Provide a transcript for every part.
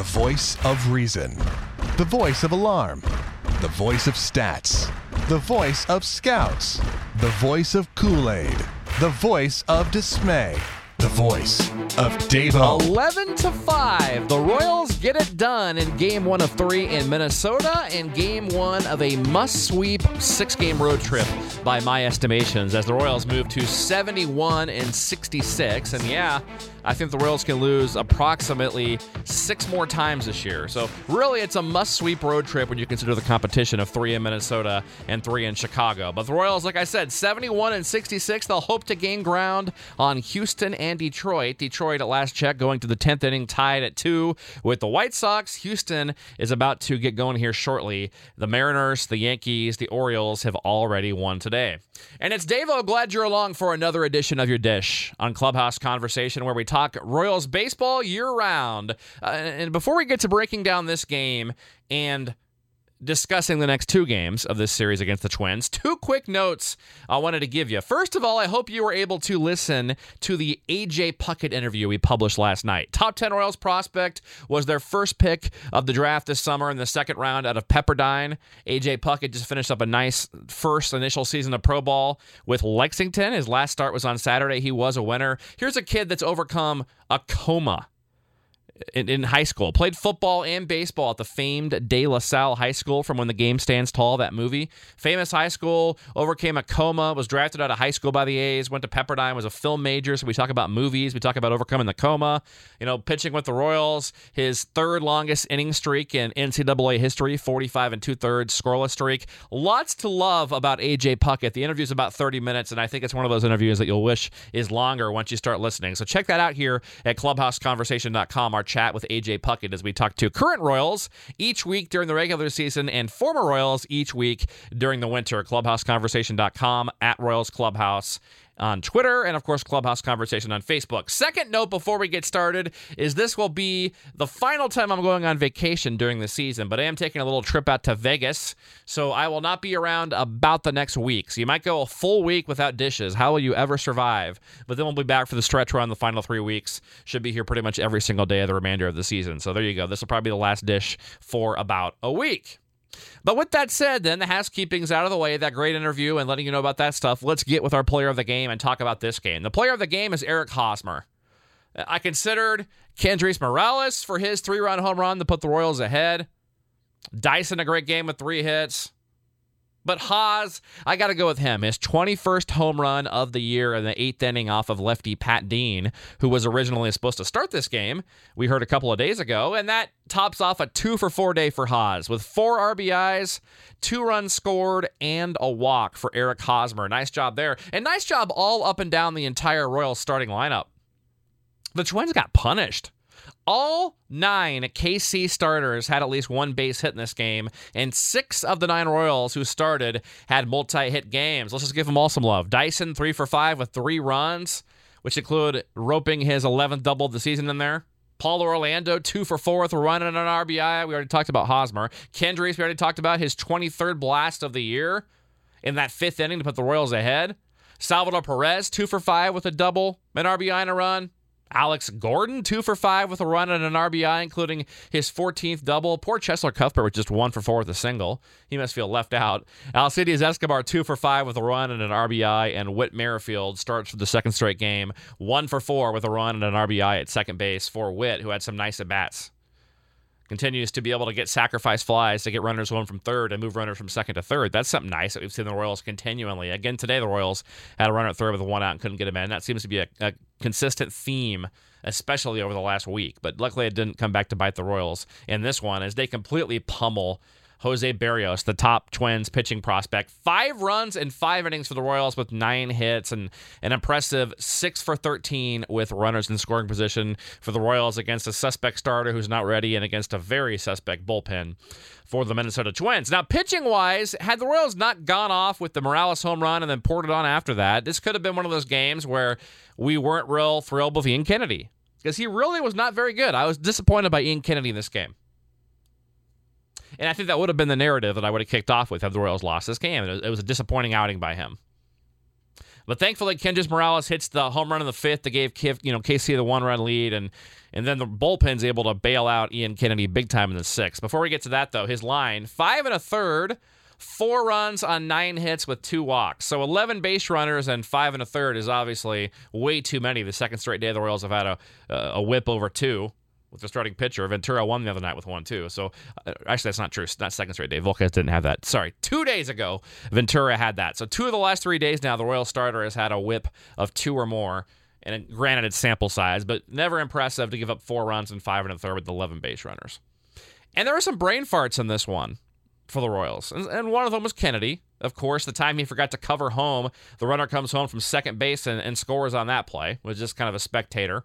The voice of reason. The voice of alarm. The voice of stats. The voice of scouts. The voice of Kool Aid. The voice of dismay. The voice of Davo. 11 to 5. The Royals get it done in game one of three in Minnesota and game one of a must sweep six game road trip by my estimations as the Royals move to 71 and 66. And yeah, I think the Royals can lose approximately six more times this year. So, really, it's a must sweep road trip when you consider the competition of three in Minnesota and three in Chicago. But the Royals, like I said, 71 and 66, they'll hope to gain ground on Houston and Detroit. Detroit, at last check, going to the 10th inning, tied at two with the White Sox. Houston is about to get going here shortly. The Mariners, the Yankees, the Orioles have already won today. And it's Davo. Glad you're along for another edition of your dish on Clubhouse Conversation, where we talk Royals baseball year round. Uh, and before we get to breaking down this game and discussing the next two games of this series against the Twins, two quick notes I wanted to give you. First of all, I hope you were able to listen to the AJ Puckett interview we published last night. Top 10 Royals prospect was their first pick of the draft this summer in the second round out of Pepperdine. AJ Puckett just finished up a nice first initial season of Pro Ball with Lexington. His last start was on Saturday. He was a winner. Here's a kid that's overcome a coma in, in, high school. Played football and baseball at the famed De La Salle High School from When the Game Stands Tall, that movie. Famous high school, overcame a coma, was drafted out of high school by the A's, went to Pepperdine, was a film major. So we talk about movies, we talk about overcoming the coma, you know, pitching with the Royals, his third longest inning streak in NCAA history, 45 and two thirds scoreless streak. Lots to love about AJ Puckett. The interview's about 30 minutes, and I think it's one of those interviews that you'll wish is longer once you start listening. So check that out here at clubhouseconversation.com. Our chat with AJ Puckett as we talk to current Royals each week during the regular season and former Royals each week during the winter. Clubhouseconversation.com at Royals Clubhouse on Twitter, and of course, Clubhouse Conversation on Facebook. Second note before we get started is this will be the final time I'm going on vacation during the season, but I am taking a little trip out to Vegas, so I will not be around about the next week. So you might go a full week without dishes. How will you ever survive? But then we'll be back for the stretch run the final three weeks. Should be here pretty much every single day of the remainder of the season. So there you go. This will probably be the last dish for about a week. But with that said, then the housekeeping's out of the way, that great interview and letting you know about that stuff. Let's get with our player of the game and talk about this game. The player of the game is Eric Hosmer. I considered Kendrys Morales for his three run home run to put the Royals ahead. Dyson, a great game with three hits. But Hos, I got to go with him. His 21st home run of the year in the eighth inning off of lefty Pat Dean, who was originally supposed to start this game. We heard a couple of days ago, and that tops off a two for four day for Hos with four RBIs, two runs scored, and a walk for Eric Hosmer. Nice job there. And nice job all up and down the entire Royals starting lineup. The Twins got punished. All nine KC starters had at least one base hit in this game, and six of the nine Royals who started had multi hit games. Let's just give them all some love. Dyson, three for five with three runs, which include roping his 11th double of the season in there. Paulo Orlando, two for four with a run and an RBI. We already talked about Hosmer. Kendrys, we already talked about his 23rd blast of the year in that fifth inning to put the Royals ahead. Salvador Perez, two for five with a double, an RBI and a run. Alex Gordon, two for five with a run and an RBI, including his 14th double. Poor Cheslor Cuthbert was just one for four with a single. He must feel left out. Alcides Escobar, two for five with a run and an RBI. And Whit Merrifield starts for the second straight game, one for four with a run and an RBI at second base for Whit, who had some nice at bats continues to be able to get sacrifice flies to get runners home from third and move runners from second to third. That's something nice that we've seen the Royals continually. Again, today the Royals had a runner at third with one out and couldn't get him in. That seems to be a, a consistent theme, especially over the last week. But luckily, it didn't come back to bite the Royals in this one as they completely pummel Jose Berrios, the top Twins pitching prospect. Five runs and five innings for the Royals with nine hits and an impressive six for 13 with runners in scoring position for the Royals against a suspect starter who's not ready and against a very suspect bullpen for the Minnesota Twins. Now, pitching wise, had the Royals not gone off with the Morales home run and then poured it on after that, this could have been one of those games where we weren't real thrilled with Ian Kennedy because he really was not very good. I was disappointed by Ian Kennedy in this game. And I think that would have been the narrative that I would have kicked off with had the Royals lost this game. It was a disappointing outing by him. But thankfully, Kendrys Morales hits the home run in the fifth that gave you know KC the one run lead, and and then the bullpen's able to bail out Ian Kennedy big time in the sixth. Before we get to that though, his line five and a third, four runs on nine hits with two walks. So 11 base runners and five and a third is obviously way too many. The second straight day the Royals have had a uh, a whip over two with the starting pitcher. Ventura won the other night with one too. So uh, actually, that's not true. It's not second straight day. Volquez didn't have that. Sorry, two days ago Ventura had that. So two of the last three days now, the Royal starter has had a whip of two or more. And granted, it's sample size, but never impressive to give up four runs and five and a third with 11 base runners. And there were some brain farts in this one for the Royals. And, and, one of them was Kennedy. Of course, the time he forgot to cover home, the runner comes home from second base and, and scores on that play, was just kind of a spectator.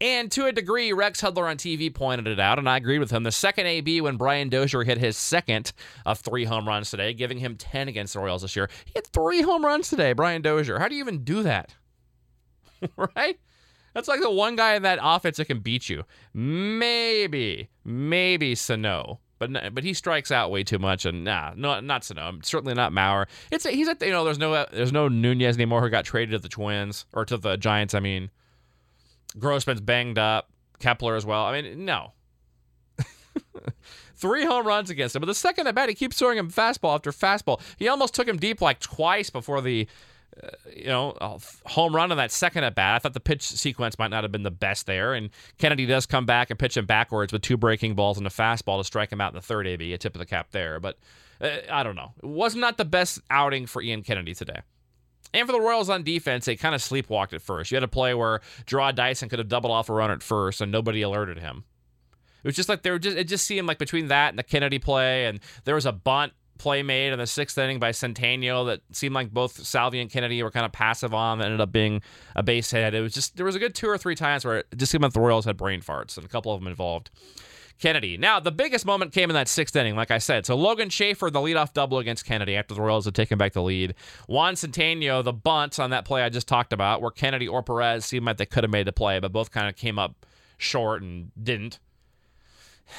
And to a degree, Rex Hudler on TV pointed it out, and I agreed with him. The second AB when Brian Dozier hit his second of three home runs today, giving him 10 against the Royals this year. He had three home runs today, Brian Dozier. How do you even do that? right? That's like the one guy in that offense that can beat you. Maybe, maybe Sano. But but he strikes out way too much, and nah, no, not Sano. Certainly not Mauer. It's he's at you know there's no there's no Nunez anymore who got traded to the Twins or to the Giants. I mean, Grossman's banged up. Kepler as well. I mean, no. Three home runs against him. But the second at bat, he keeps throwing him fastball after fastball. He almost took him deep like twice before the, uh, you know, home run on that second at bat. I thought the pitch sequence might not have been the best there. And Kennedy does come back and pitch him backwards with two breaking balls and a fastball to strike him out in the third AB. A tip of the cap there. But uh, I don't know. It was not the best outing for Ian Kennedy today. And for the Royals on defense, they kind of sleepwalked at first. You had a play where Jarrod Dyson could have doubled off a runner at first, and nobody alerted him. It was just like they were just it just seemed like between that and the Kennedy play, and there was a bunt play made in the sixth inning by Centeno that seemed like both Salvi and Kennedy were kind of passive on that ended up being a base hit. It was just there was a good two or three times where it just seemed like the Royals had brain farts and a couple of them involved. Kennedy. Now, the biggest moment came in that sixth inning, like I said. So Logan Schafer, the leadoff double against Kennedy after the Royals had taken back the lead. Juan Centeno, the bunt on that play I just talked about, where Kennedy or Perez seemed like they could have made the play, but both kind of came up short and didn't.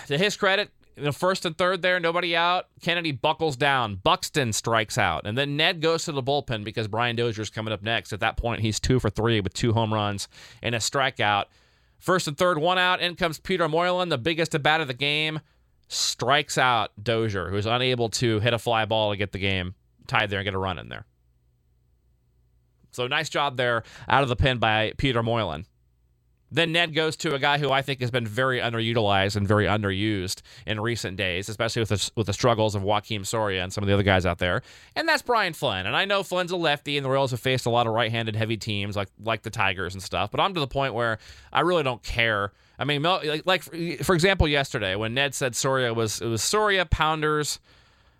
To his credit, the first and third there, nobody out. Kennedy buckles down. Buxton strikes out. And then Ned goes to the bullpen because Brian Dozier's coming up next. At that point, he's two for three with two home runs and a strikeout. First and third, one out. In comes Peter Moylan, the biggest at bat of the game. Strikes out Dozier, who's unable to hit a fly ball to get the game tied there and get a run in there. So nice job there out of the pen by Peter Moylan. Then Ned goes to a guy who I think has been very underutilized and very underused in recent days, especially with the, with the struggles of Joakim Soria and some of the other guys out there. And that's Brian Flynn. And I know Flynn's a lefty, and the Royals have faced a lot of right-handed heavy teams like like the Tigers and stuff. But I'm to the point where I really don't care. I mean, like, like for example, yesterday when Ned said Soria was it was Soria, Pounders,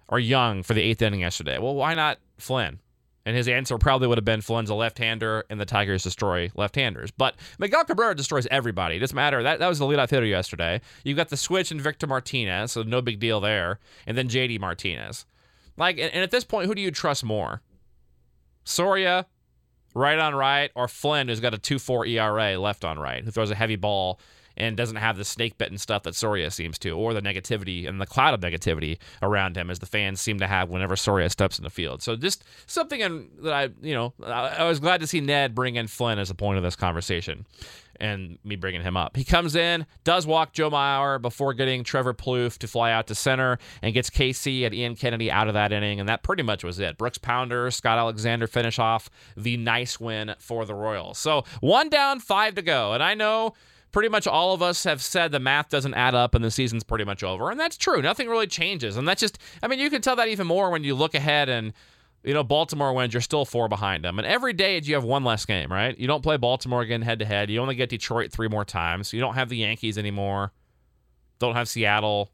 or Young for the eighth inning yesterday. Well, why not Flynn? And his answer probably would have been Flynn's a left-hander, and the Tigers destroy left-handers. But Miguel Cabrera destroys everybody. It doesn't matter. That, that was the leadoff hitter yesterday. You've got the switch and Victor Martinez, so no big deal there. And then JD Martinez. Like, and at this point, who do you trust more? Soria, right on right, or Flynn, who's got a 2-4 ERA left on right, who throws a heavy ball and doesn't have the snake bitten stuff that Soria seems to, or the negativity and the cloud of negativity around him as the fans seem to have whenever Soria steps in the field. So just something in, that I, you know, I, I was glad to see Ned bring in Flynn as a point of this conversation and me bringing him up. He comes in, does walk Joe Mauer before getting Trevor Plouffe to fly out to center, and gets KC and Ian Kennedy out of that inning, and that pretty much was it. Brooks Pounder, Scott Alexander finish off the nice win for the Royals. So one down, five to go, and I know pretty much all of us have said the math doesn't add up and the season's pretty much over. And that's true. Nothing really changes. And that's just, I mean, you can tell that even more when you look ahead and, you know, Baltimore wins, you're still four behind them. And every day you have one less game, right? You don't play Baltimore again head to head. You only get Detroit three more times. You don't have the Yankees anymore. Don't have Seattle,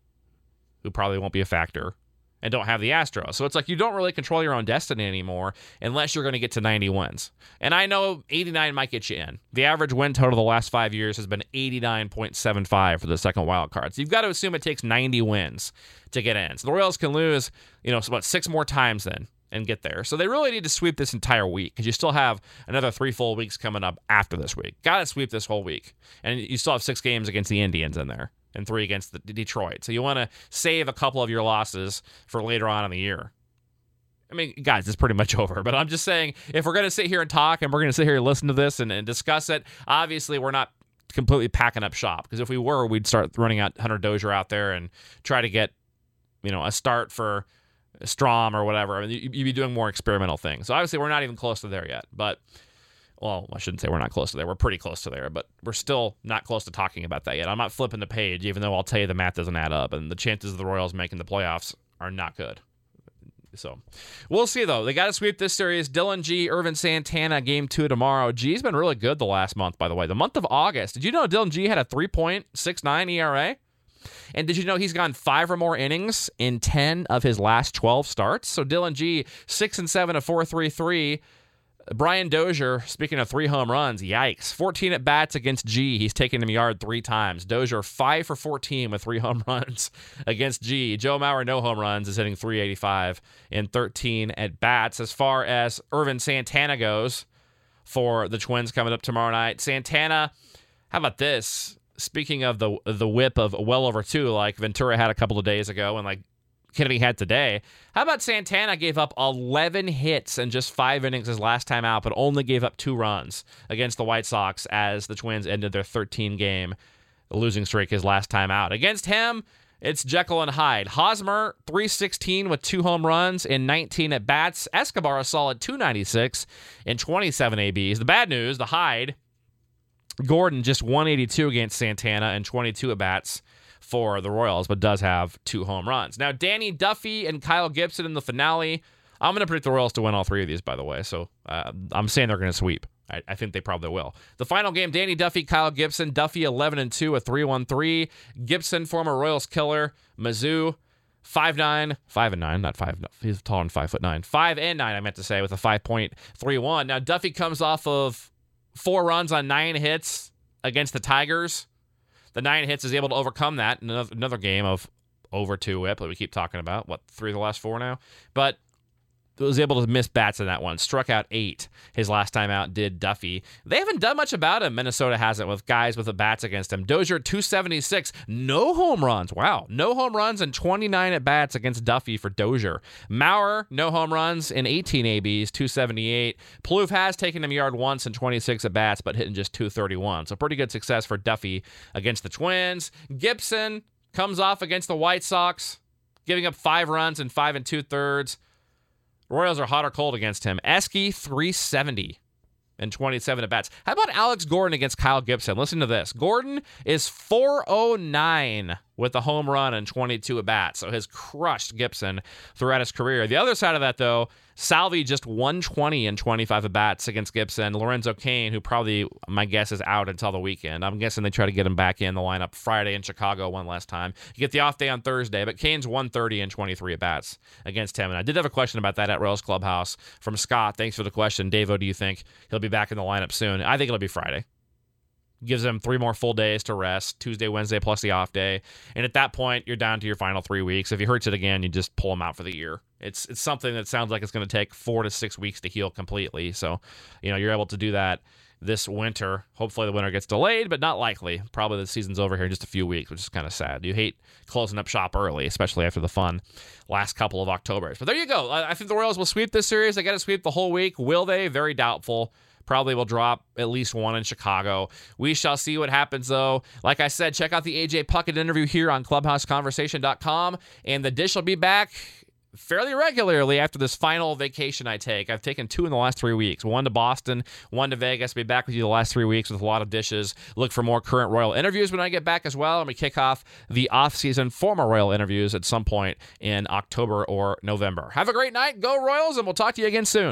who probably won't be a factor and don't have the Astros. So it's like you don't really control your own destiny anymore unless you're going to get to 90 wins. And I know 89 might get you in. The average win total the last five years has been 89.75 for the second wild card. So you've got to assume it takes 90 wins to get in. So the Royals can lose, you know, about six more times then and get there. So they really need to sweep this entire week because you still have another three full weeks coming up after this week. Got to sweep this whole week. And you still have six games against the Indians in there and three against the Detroit. So you want to save a couple of your losses for later on in the year. I mean, guys, it's pretty much over. But I'm just saying, if we're going to sit here and talk and we're going to sit here and listen to this and, and discuss it, obviously we're not completely packing up shop. Because if we were, we'd start running out Hunter Dozier out there and try to get, you know, a start for Strahm or whatever. I mean, you'd be doing more experimental things. So obviously, we're not even close to there yet. But well, I shouldn't say we're not close to there. We're pretty close to there, but we're still not close to talking about that yet. I'm not flipping the page, even though I'll tell you the math doesn't add up, and the chances of the Royals making the playoffs are not good. So we'll see though. They got to sweep this series. Dillon Gee, Ervin Santana, game two tomorrow. Gee's been really good the last month, by the way. The month of August. Did you know Dillon Gee had a 3.69 ERA? And did you know he's gone five or more innings in 10 of his last 12 starts? So Dillon Gee, six and seven, a 4.33. Brian Dozier, speaking of three home runs, yikes. 14 at bats against Gee. He's taken him yard three times. Dozier, 5 for 14 with three home runs against Gee. Joe Mauer, no home runs, is hitting 385 in 13 at bats. As far as Ervin Santana goes for the Twins coming up tomorrow night, Santana, how about this? Speaking of the the whip of well over two, like Ventura had a couple of days ago, and like Kennedy had today. How about Santana gave up 11 hits in just five innings his last time out, but only gave up two runs against the White Sox as the Twins ended their 13 game losing streak his last time out. Against him, it's Jekyll and Hyde. Hosmer, 316 with two home runs in 19 at bats. Escobar, a solid 296 in 27 ABs. The bad news, the Hyde, Gordon just 182 against Santana and 22 at bats for the Royals, but does have two home runs. Now, Danny Duffy and Kyle Gibson in the finale. I'm going to predict the Royals to win all three of these, by the way. So uh, I'm saying they're going to sweep. I, I, think they probably will. The final game: Danny Duffy, Kyle Gibson. Duffy 11 and two, a 3-1-3. Gibson, former Royals killer. Mizzou. Five nine, five and nine, not five. He's tall and five foot nine. Five and nine, I meant to say, with a five point three one. Now Duffy comes off of four runs on nine hits against the Tigers. The nine hits is able to overcome that in another, game of over two whip that we keep talking about. What, three of the last four now? But was able to miss bats in that one. Struck out eight his last time out, did Duffy. They haven't done much about him. Minnesota hasn't with guys with the bats against him. Dozier, 276. No home runs. Wow. No home runs and 29 at bats against Duffy for Dozier. Mauer, no home runs in 18 ABs, 278. Plouffe has taken him yard once in 26 at bats, but hitting just 231. So pretty good success for Duffy against the Twins. Gibson comes off against the White Sox, giving up five runs and five and two thirds. Royals are hot or cold against him. Esky 370 and 27 at bats. How about Alex Gordon against Kyle Gibson? Listen to this. Gordon is 409 with a home run and 22 at bats. So has crushed Gibson throughout his career. The other side of that, though, Salvi just 120 and 25 at bats against Gibson. Lorenzo Cain, who probably, my guess, is out until the weekend. I'm guessing they try to get him back in the lineup Friday in Chicago one last time. You get the off day on Thursday, but Cain's 130 and 23 at bats against him. And I did have a question about that at Royals Clubhouse from Scott. Thanks for the question. Davo, do you think he'll be back in the lineup soon? I think it'll be Friday gives them three more full days to rest Tuesday, Wednesday, plus the off day. And at that point, you're down to your final three weeks. If he hurts it again, you just pull him out for the year. It's it's something that sounds like it's going to take four to six weeks to heal completely. So, you know, you're able to do that this winter. Hopefully, the winter gets delayed, but not likely. Probably the season's over here in just a few weeks, which is kind of sad. You hate closing up shop early, especially after the fun last couple of Octobers. But there you go. I think the Royals will sweep this series. They got to sweep the whole week. Will they? Very doubtful. Probably will drop at least one in Chicago. We shall see what happens, though. Like I said, check out the AJ Puckett interview here on ClubhouseConversation.com, and the dish will be back fairly regularly after this final vacation I take. I've taken two in the last three weeks one to Boston, one to Vegas. Be back with you the last three weeks with a lot of dishes. Look for more current Royal interviews when I get back as well. And we kick off the off-season former Royal interviews at some point in October or November. Have a great night. Go Royals, and we'll talk to you again soon.